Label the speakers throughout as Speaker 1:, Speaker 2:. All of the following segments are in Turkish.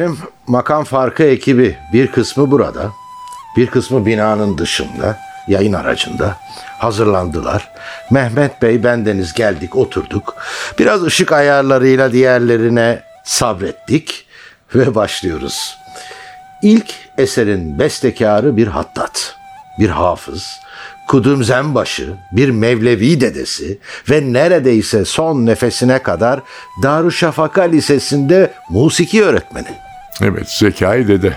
Speaker 1: efendim. Makam Farkı ekibi bir kısmı burada, bir kısmı binanın dışında, yayın aracında hazırlandılar. Mehmet Bey bendeniz geldik oturduk. Biraz ışık ayarlarıyla diğerlerine sabrettik ve başlıyoruz. İlk eserin bestekarı bir hattat, bir hafız, kudüm zenbaşı, bir Mevlevi dedesi ve neredeyse son nefesine kadar Darüşşafaka Lisesi'nde musiki öğretmeni.
Speaker 2: Evet Zekai dede.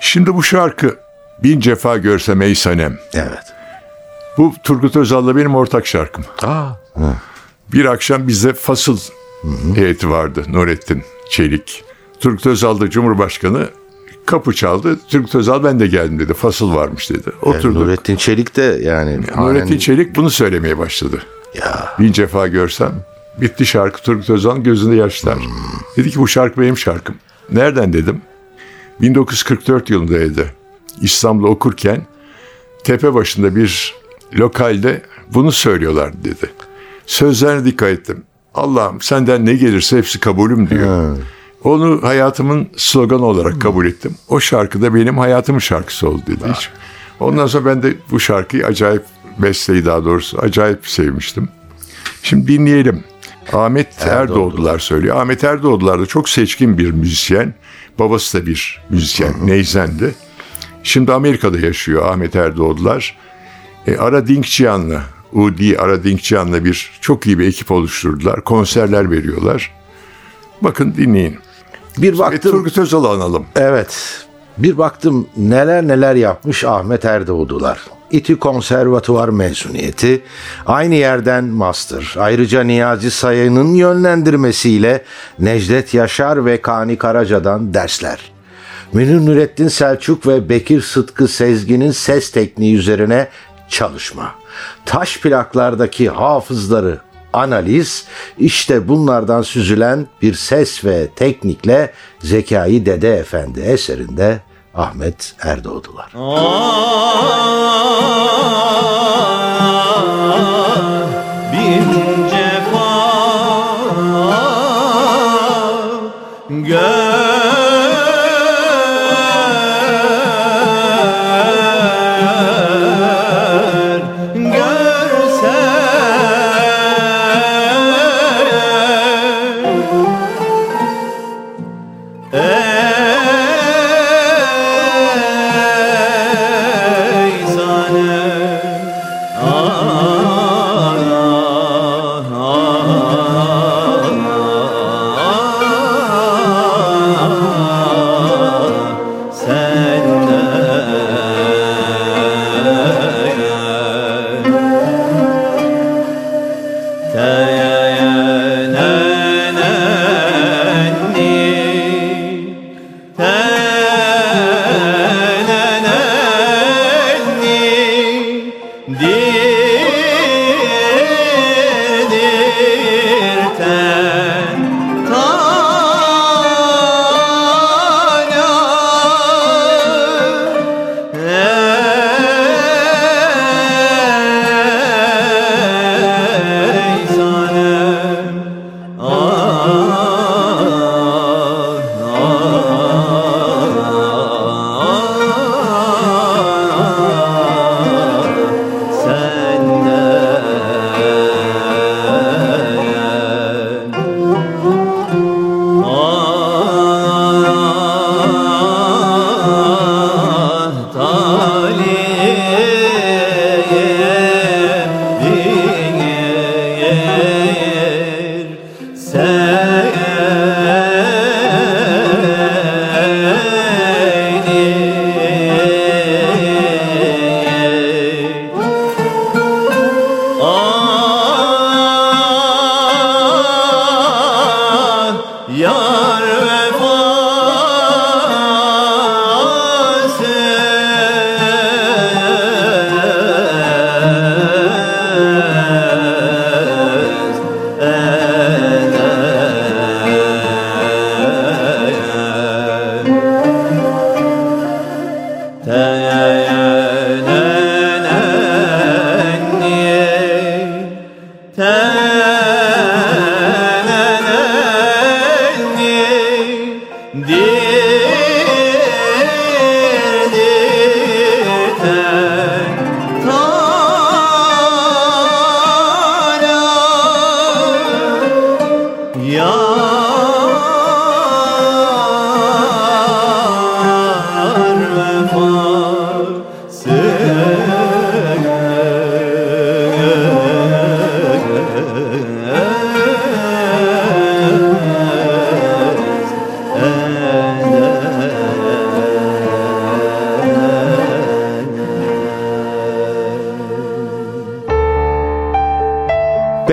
Speaker 2: Şimdi bu şarkı Bin Cefa Görsem Ey Sanem.
Speaker 1: Evet.
Speaker 2: Bu Turgut Özal'la benim ortak şarkım.
Speaker 1: Aa,
Speaker 2: Bir akşam bizde fasıl heyeti vardı Nurettin Çelik. Turgut Özal da Cumhurbaşkanı kapı çaldı. Turgut Özal ben de geldim dedi. Fasıl varmış dedi. Oturduk.
Speaker 1: Nurettin Çelik de yani.
Speaker 2: Nurettin Çelik bunu söylemeye başladı.
Speaker 1: Ya
Speaker 2: Bin cefa görsem bitti şarkı Turgut Özal'ın gözünde yaşlar. Dedi ki bu şarkı benim şarkım. Nereden dedim. 1944 yılında evde İstanbul'da okurken tepe başında bir lokalde bunu söylüyorlar dedi. Sözlerine dikkat ettim. Allah'ım senden ne gelirse hepsi kabulüm diyor. Onu hayatımın sloganı olarak kabul ettim. O şarkı da benim hayatımın şarkısı oldu dedi. Hiç. Ondan sonra ben de bu şarkıyı acayip besteyi daha doğrusu acayip sevmiştim. Şimdi dinleyelim. Ahmet Erdoğdular söylüyor. Ahmet Erdoğdular da çok seçkin bir müzisyen. Babası da bir müzisyen, neyzendi. Şimdi Amerika'da yaşıyor Ahmet Erdoğdular. E, Ara Dinkçiyan'la, Udi Ara Dinkçiyan'la bir çok iyi bir ekip oluşturdular. Konserler veriyorlar. Bakın dinleyin.
Speaker 1: Bir baktım.
Speaker 2: Turgut Özal'ı analım.
Speaker 1: Evet. Bir baktım neler neler yapmış Ahmet Erdoğdular. İTÜ Konservatuvar mezuniyeti, aynı yerden master. Ayrıca Niyazi Sayın'ın yönlendirmesiyle Necdet Yaşar ve Kani Karaca'dan dersler. Münir Nurettin Selçuk ve Bekir Sıtkı Sezgin'in ses tekniği üzerine çalışma. Taş plaklardaki hafızları analiz işte bunlardan süzülen bir ses ve teknikle Zekai Dede Efendi eserinde Ahmet Erdoğdular.
Speaker 3: bin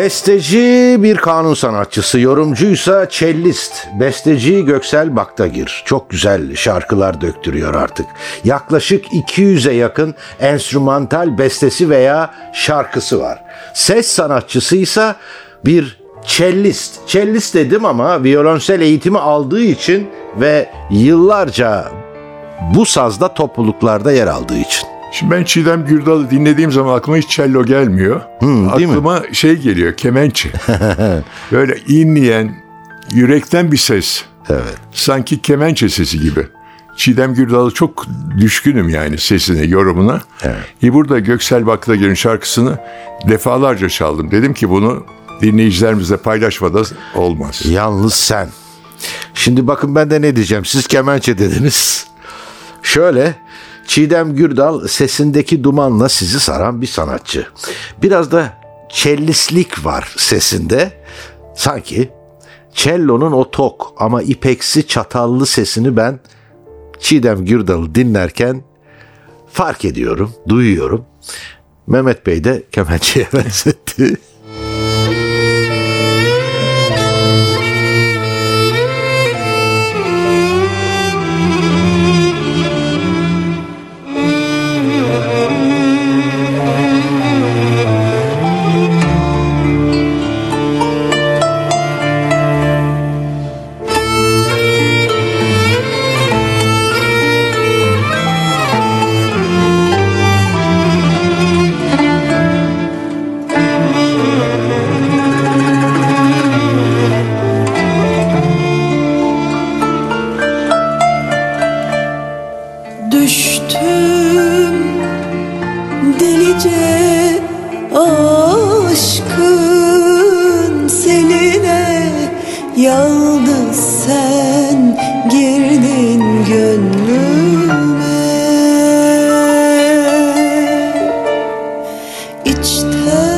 Speaker 1: Besteci bir kanun sanatçısı, yorumcuysa cellist. Besteci Göksel Baktagir. Çok güzel şarkılar döktürüyor artık. Yaklaşık 200'e yakın enstrümantal bestesi veya şarkısı var. Ses sanatçısıysa bir cellist. Cellist dedim ama violonsel eğitimi aldığı için ve yıllarca bu sazda topluluklarda yer aldığı için.
Speaker 2: Şimdi ben Çiğdem Gürdal'ı dinlediğim zaman aklıma hiç cello gelmiyor.
Speaker 1: mi?
Speaker 2: aklıma şey geliyor, kemençe. Böyle inleyen, yürekten bir ses.
Speaker 1: Evet.
Speaker 2: Sanki kemençe sesi gibi. Çiğdem Gürdal'ı çok düşkünüm yani sesine, yorumuna.
Speaker 1: Evet.
Speaker 2: E burada Göksel Baktagir'in şarkısını defalarca çaldım. Dedim ki bunu dinleyicilerimizle paylaşmadan olmaz.
Speaker 1: Yalnız sen. Şimdi bakın ben de ne diyeceğim. Siz kemençe dediniz. Şöyle Çiğdem Gürdal sesindeki dumanla sizi saran bir sanatçı. Biraz da çellislik var sesinde. Sanki cello'nun o tok ama ipeksi çatallı sesini ben Çiğdem Gürdal'ı dinlerken fark ediyorum, duyuyorum. Mehmet Bey de kemençeye benzetti.
Speaker 4: İçten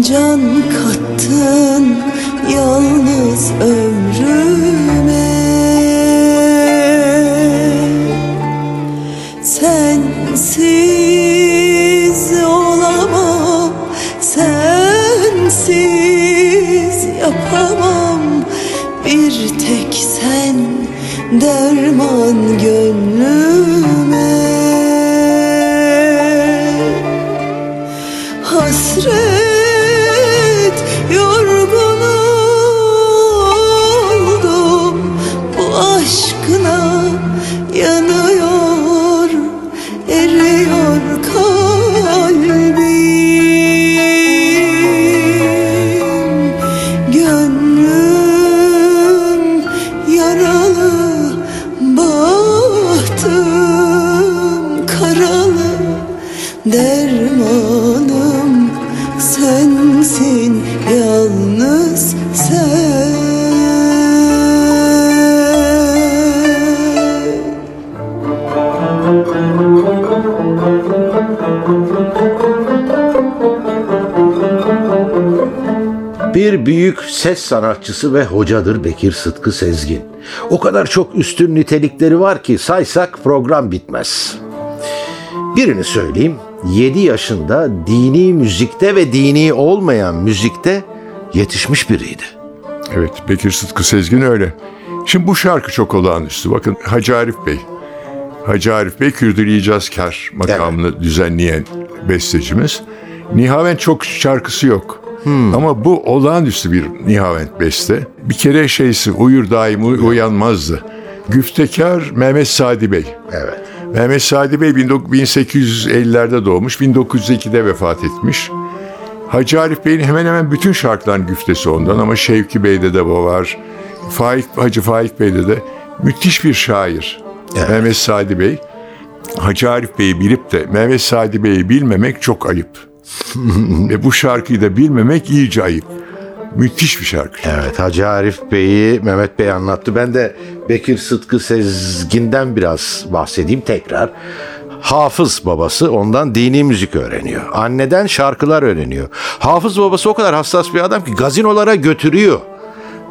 Speaker 4: Can
Speaker 1: ses sanatçısı ve hocadır Bekir Sıtkı Sezgin. O kadar çok üstün nitelikleri var ki saysak program bitmez. Birini söyleyeyim. 7 yaşında dini müzikte ve dini olmayan müzikte yetişmiş biriydi.
Speaker 2: Evet, Bekir Sıtkı Sezgin öyle. Şimdi bu şarkı çok olağanüstü. Bakın Hacı Arif Bey. Hacı Arif Bey Kürdül İcazkar makamını düzenleyen bestecimiz. Nihavent çok şarkısı yok. Ama bu olağanüstü bir Nihavent beste. Bir kere şeysi uyur daim uy- uyanmazdı. Güftekar Mehmet Sadi Bey.
Speaker 1: Evet.
Speaker 2: Mehmet Sadi Bey 1850'lerde doğmuş, 1902'de vefat etmiş. Hacı Arif Bey'in hemen hemen bütün şarkıların güftesi ondan ama Şevki Bey'de de bu var. Faik, Hacı Faik Bey'de de müthiş bir şair. Mehmet Sadi Bey. Hacı Arif Bey'i bilip de Mehmet Sadi Bey'i bilmemek çok ayıp. Ve bu şarkıyı da bilmemek iyice ayıp. Müthiş bir şarkı.
Speaker 1: Evet Hacı Arif Bey'i Mehmet Bey anlattı. Ben de Bekir Sıtkı Sezgin'den biraz bahsedeyim tekrar. Hafız babası ondan dini müzik öğreniyor. Anneden şarkılar öğreniyor. Hafız babası o kadar hassas bir adam ki gazinolara götürüyor.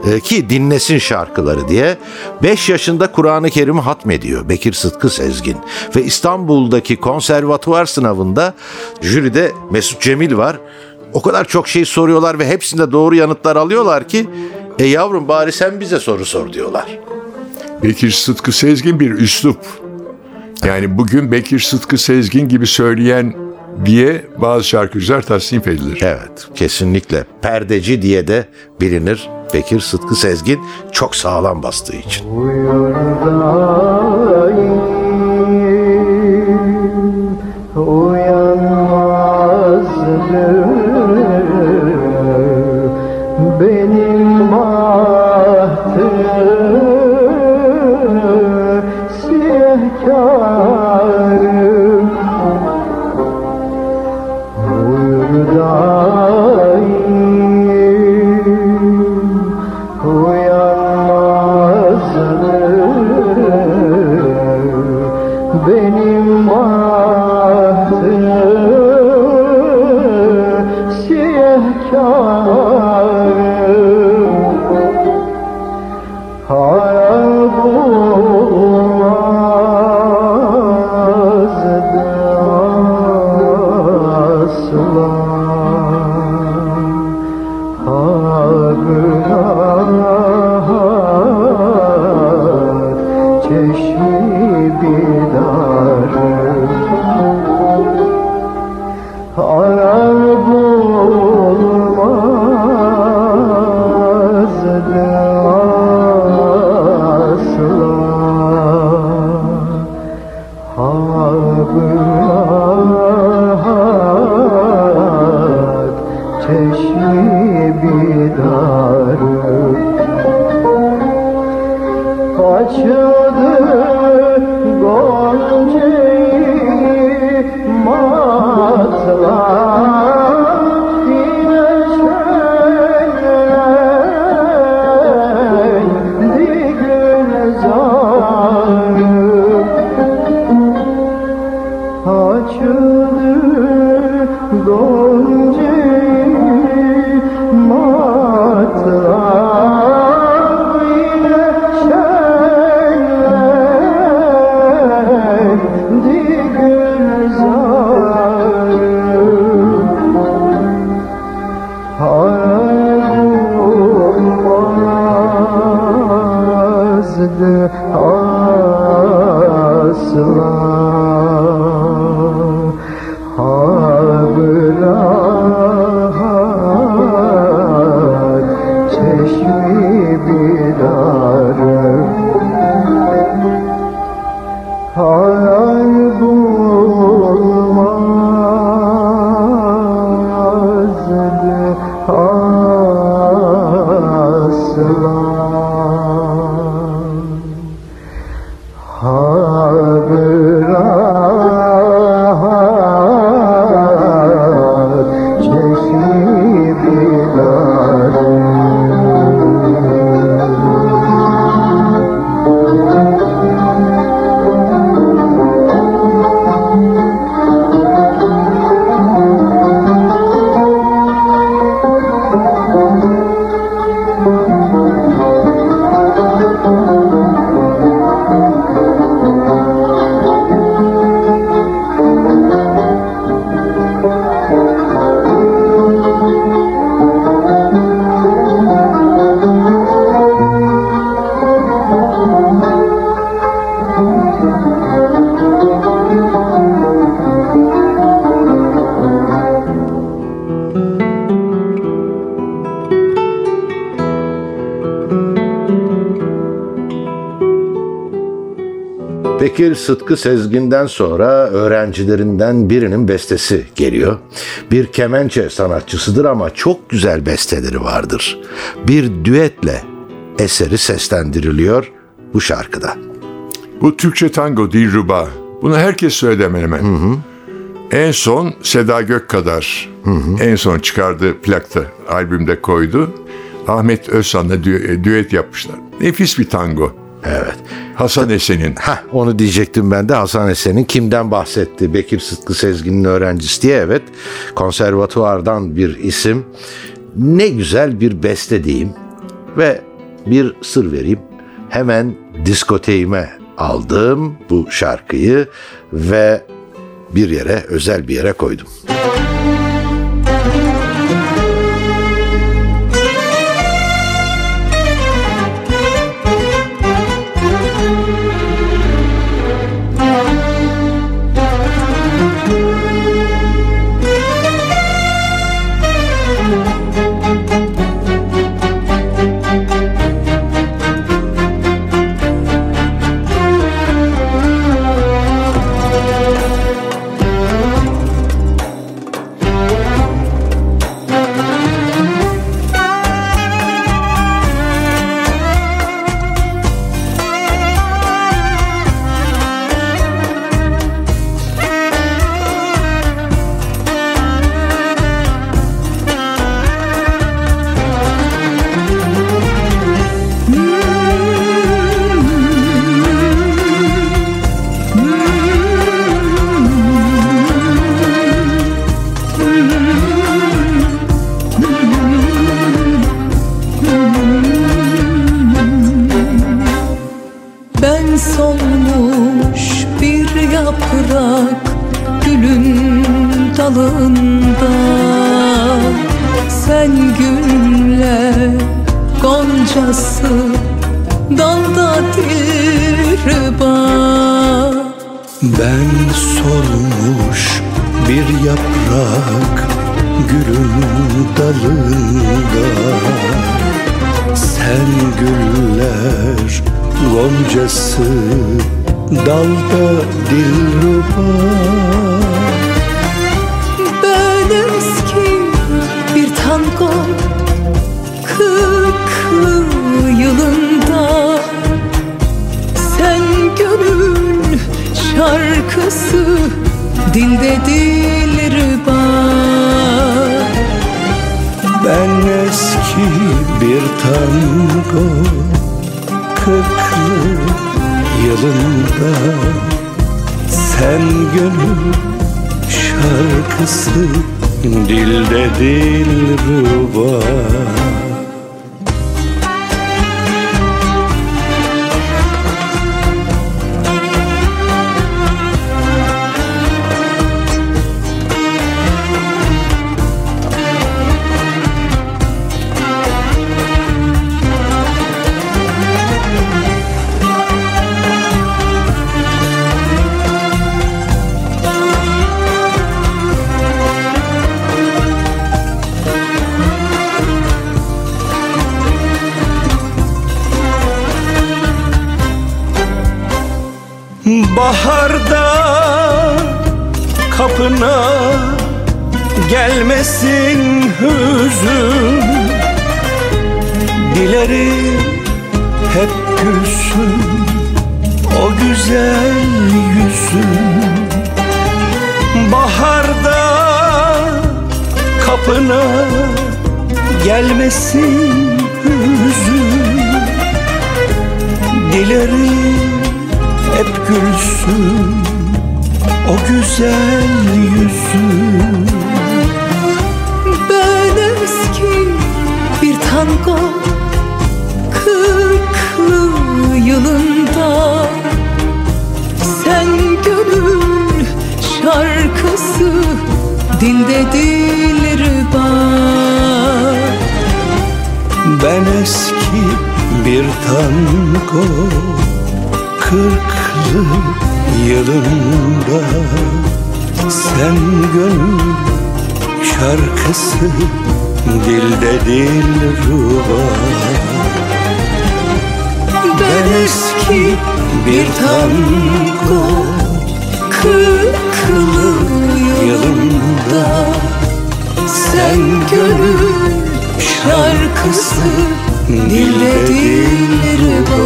Speaker 1: Ee, ki dinlesin şarkıları diye 5 yaşında Kur'an-ı Kerim'i hatmediyor Bekir Sıtkı Sezgin ve İstanbul'daki konservatuvar sınavında jüride Mesut Cemil var. O kadar çok şey soruyorlar ve hepsinde doğru yanıtlar alıyorlar ki e yavrum bari sen bize soru sor diyorlar.
Speaker 2: Bekir Sıtkı Sezgin bir üslup. Yani bugün Bekir Sıtkı Sezgin gibi söyleyen diye bazı şarkıcılar tasnif edilir.
Speaker 1: Evet kesinlikle perdeci diye de bilinir Bekir Sıtkı Sezgin çok sağlam bastığı için.
Speaker 5: Benim bidarım Hayal
Speaker 1: Bekir Sıtkı Sezgin'den sonra öğrencilerinden birinin bestesi geliyor. Bir kemençe sanatçısıdır ama çok güzel besteleri vardır. Bir düetle eseri seslendiriliyor bu şarkıda.
Speaker 2: Bu Türkçe tango Dilruba. Bunu herkes söyledi hemen hemen. En son Seda Gökkadar en son çıkardığı plakta albümde koydu. Ahmet Özhan'la dü- e, düet yapmışlar. Nefis bir tango.
Speaker 1: Evet.
Speaker 2: Hasan Esen'in.
Speaker 1: Heh, onu diyecektim ben de Hasan Esen'in kimden bahsetti? Bekir Sıtkı Sezgin'in öğrencisi diye evet. Konservatuvardan bir isim. Ne güzel bir beste diyeyim. Ve bir sır vereyim. Hemen diskoteğime aldım bu şarkıyı ve bir yere özel bir yere koydum.
Speaker 6: Ben yaprak gülün dalında Sen
Speaker 7: güller goncası dalda dilruba
Speaker 6: Ben eski bir tango Kırklı yılında. Sen gönül şarkısı Dilde dilruba
Speaker 7: Ben eski bir tango kırklı yılında. Sen gönül şarkısı dilde dilruba Baharda kapına gelmesin hüzün. Dilerim hep gülsün o güzel yüzün. Baharda kapına gelmesin hüzün. Dilerim hep gülsün o güzel yüzün
Speaker 6: Ben eski bir tango Kırklı yılında. Sen gönül şarkısı Dilde dilruba
Speaker 7: Ben eski bir tango kırklı yılında Sen gönül şarkısı dilde dilruba
Speaker 6: Ben eski
Speaker 8: bir tango kırklı yılında sen gönül şarkısı dilde dilruba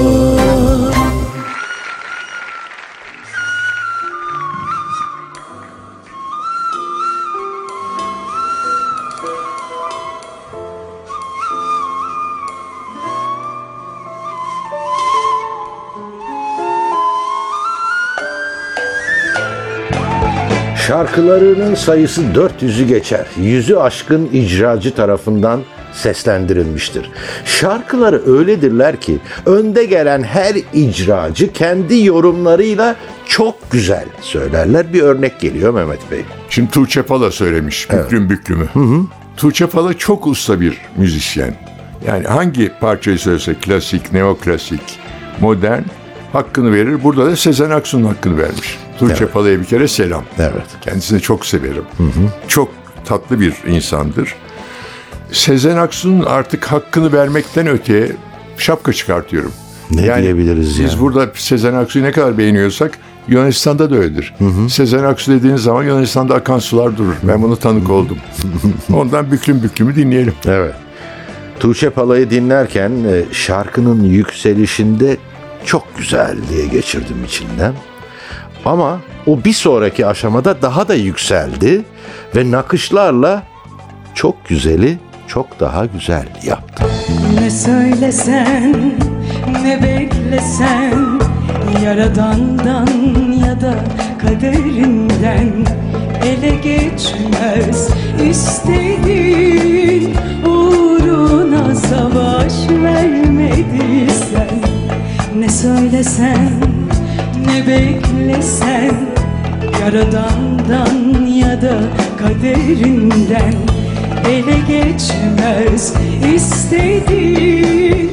Speaker 1: Şarkılarının sayısı 400'ü geçer. Yüzü aşkın icracı tarafından seslendirilmiştir. Şarkıları öyledirler ki önde gelen her icracı kendi yorumlarıyla çok güzel söylerler. Bir örnek geliyor Mehmet Bey.
Speaker 2: Şimdi Tuğçe Pala söylemiş büklüm büklümü. Tuğçe Pala çok usta bir müzisyen. Yani hangi parçayı söylese klasik, neoklasik, modern hakkını verir. Burada da Sezen Aksu'nun hakkını vermiş. Tuğçe
Speaker 1: Evet.
Speaker 2: Pala'ya bir kere selam.
Speaker 1: Evet.
Speaker 2: Kendisini çok severim. Çok tatlı bir insandır. Sezen Aksu'nun artık hakkını vermekten öteye şapka çıkartıyorum.
Speaker 1: Ne diyebiliriz
Speaker 2: Biz
Speaker 1: yani?
Speaker 2: burada Sezen Aksu'yu ne kadar beğeniyorsak Yunanistan'da da öyledir. Sezen Aksu dediğiniz zaman Yunanistan'da akan sular durur. Ben bunu tanık oldum. Ondan büklüm büklümü dinleyelim.
Speaker 1: Evet. Tuğçe Pala'yı dinlerken e, şarkının yükselişinde çok güzel diye geçirdim içinden. Ama o bir sonraki aşamada daha da yükseldi ve nakışlarla çok güzeli çok daha güzel yaptı.
Speaker 8: Ne söylesen ne beklesen Yaradandan ya da kaderinden Ele geçmez istediğin Uğruna savaş vermediysen Ne söylesen ne beklesen Yaradandan ya da kaderinden Ele geçmez istediğin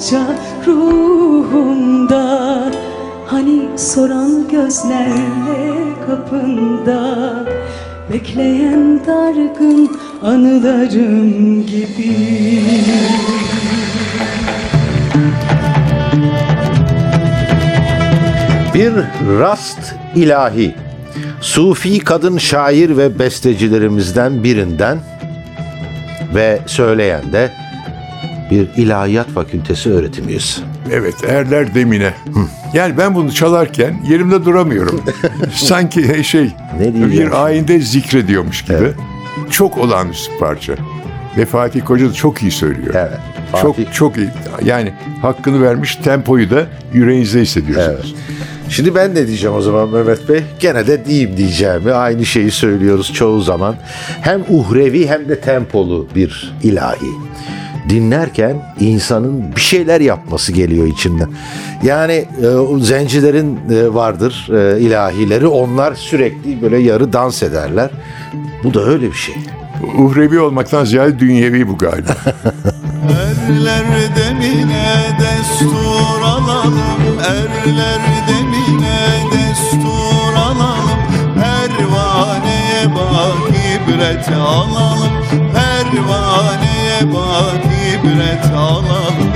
Speaker 8: paramparça ruhunda Hani soran gözlerle kapında Bekleyen dargın anılarım gibi
Speaker 1: Bir rast ilahi. Sufi kadın şair ve bestecilerimizden birinden ve söyleyen de bir ilahiyat fakültesi öğretim üyesi.
Speaker 2: Evet erler demine. Yani ben bunu çalarken yerimde duramıyorum. Sanki şey
Speaker 1: Ne diyeceğim şimdi?
Speaker 2: bir ayinde zikrediyormuş gibi. Çok olağanüstü bir parça. Ve Fatih Koca da çok iyi söylüyor.
Speaker 1: Evet.
Speaker 2: Çok
Speaker 1: Fatih-
Speaker 2: çok iyi. Yani hakkını vermiş tempoyu da yüreğinizde hissediyorsunuz.
Speaker 1: Şimdi ben ne diyeceğim o zaman Mehmet Bey? Gene de diyeyim diyeceğimi. Aynı şeyi söylüyoruz çoğu zaman. Hem uhrevi hem de tempolu bir ilahi. Dinlerken insanın bir şeyler yapması geliyor içinden. Yani e, o zencilerin e, vardır e, ilahileri. Onlar sürekli böyle yarı dans ederler. Bu da öyle bir şey.
Speaker 2: Uhrevi olmaktan ziyade dünyevi bu galiba.
Speaker 9: Erler demine destur alalım Erler demine destur alalım Pervaneye bak ibret alalım Pervaneye bak ibret alalım.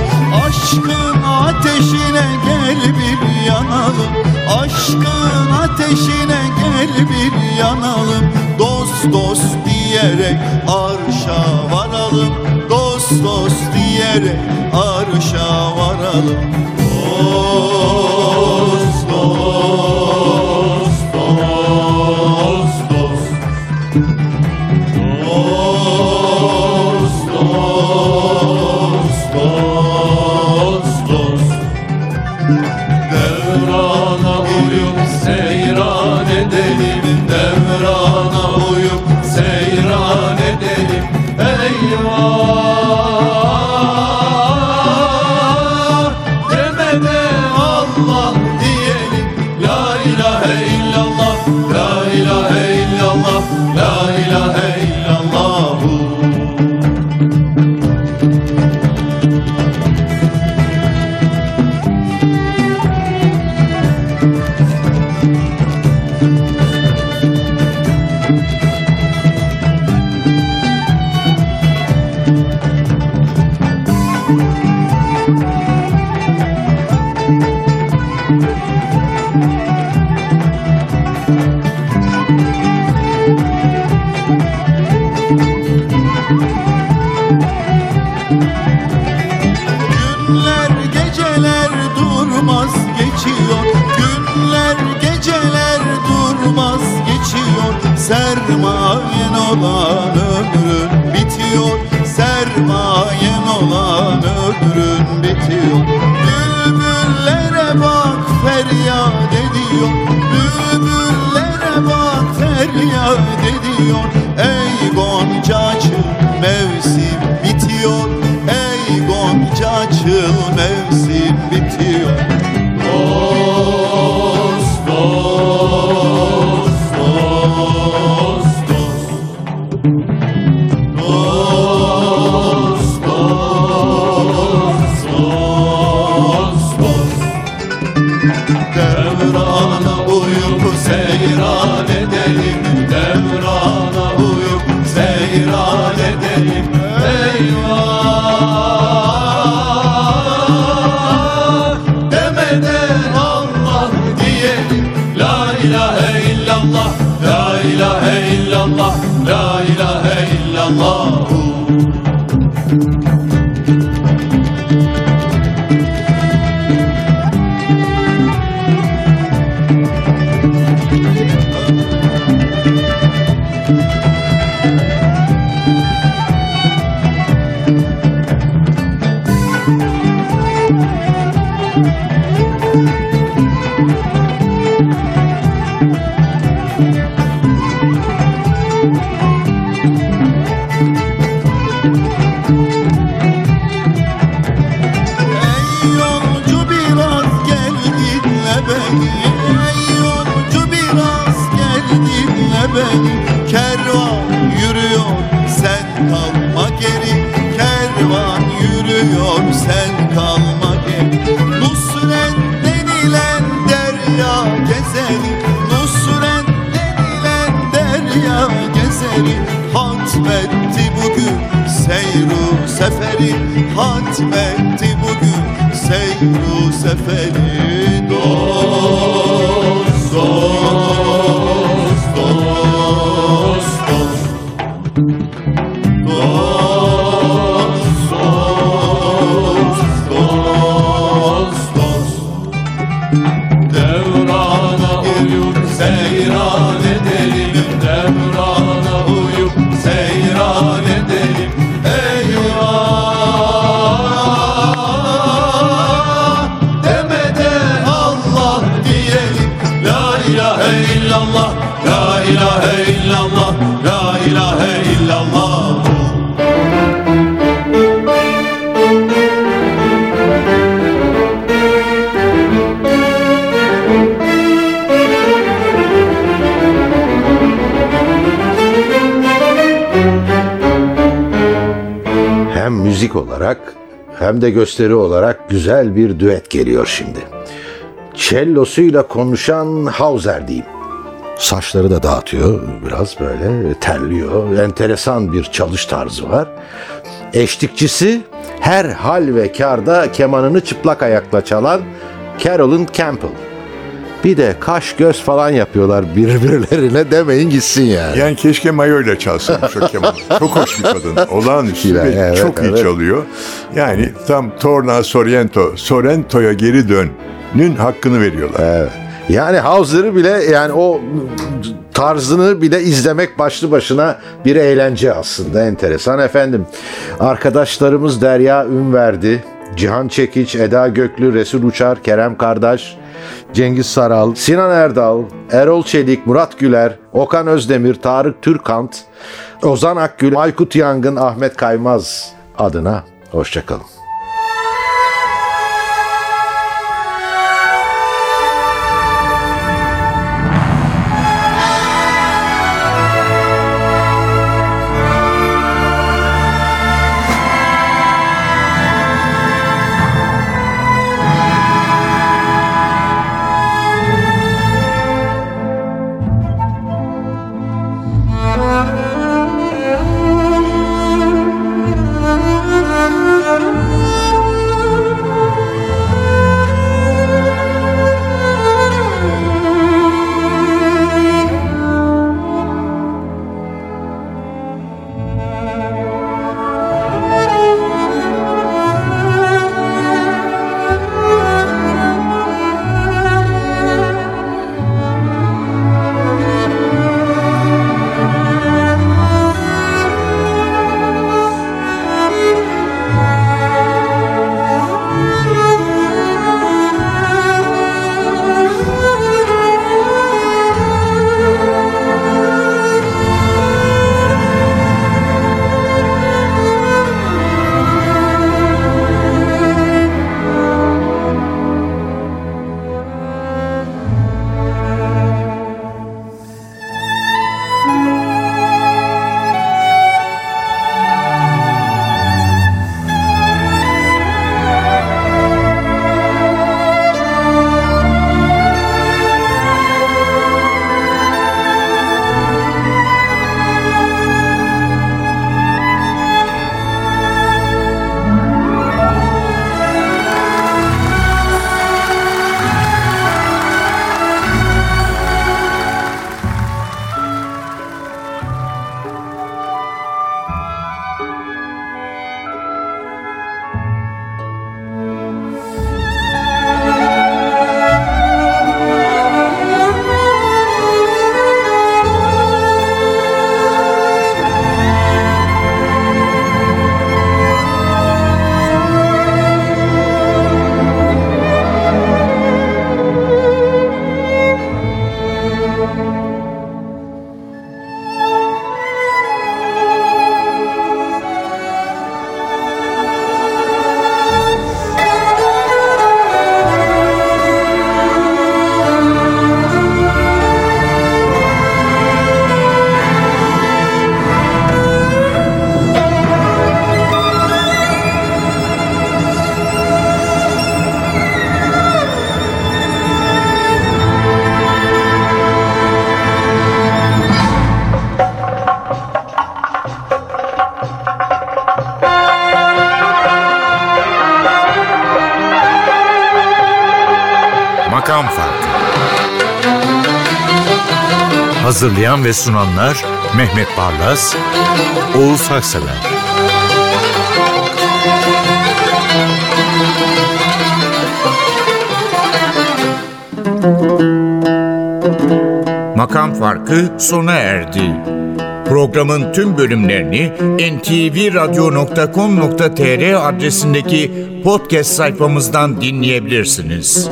Speaker 9: Aşkın ateşine gel bir yanalım. Aşkın ateşine gel bir yanalım. Dost dost diyerek arşa varalım. Dost dost diyerek arşa varalım. Dost love. beni Ey yolcu biraz gel dinle beni
Speaker 3: Kervan yürüyor sen kalma geri. Kervan yürüyor sen kalma geri. Nusret denilen derya gezeri. Nusret denilen derya gezeri. Hatmetti bugün seyru seferi. Hatmetti bugün
Speaker 1: seyru seferi. Olarak hem de gösteri olarak güzel bir düet geliyor şimdi. Cellosuyla konuşan Hauser diyeyim. Saçları da dağıtıyor biraz böyle terliyor. Enteresan bir çalış tarzı var. Eşlikçisi her hal ve karda kemanını çıplak ayakla çalan Carolyn Campbell. Bir de kaş göz falan yapıyorlar birbirlerine demeyin gitsin yani.
Speaker 2: Yani keşke mayoyla çalsaymış o kemanı. Çok hoş bir kadın. Olağanüstü
Speaker 1: İlahi,
Speaker 2: ve
Speaker 1: evet,
Speaker 2: çok iyi
Speaker 1: evet.
Speaker 2: çalıyor. Yani tam Torna Sorrento, Sorrento'ya geri dön'ün hakkını veriyorlar.
Speaker 1: Evet. Yani Hauser'ı bile yani o tarzını bile izlemek başlı başına bir eğlence aslında enteresan efendim. Arkadaşlarımız Derya Ünverdi, Cihan Çekiç, Eda Göklü, Resul Uçar, Kerem Kardeş, Cengiz Saral, Sinan Erdal, Erol Çelik, Murat Güler, Okan Özdemir, Tarık Türkant, Ozan Akgül, Aykut Yangın, Ahmet Kaymaz adına hoşçakalın.
Speaker 10: Hazırlayan ve sunanlar Mehmet Barlas, Oğuz Haksever Makam Farkı sona erdi. Programın tüm bölümlerini ntvradio.com.tr adresindeki podcast sayfamızdan dinleyebilirsiniz.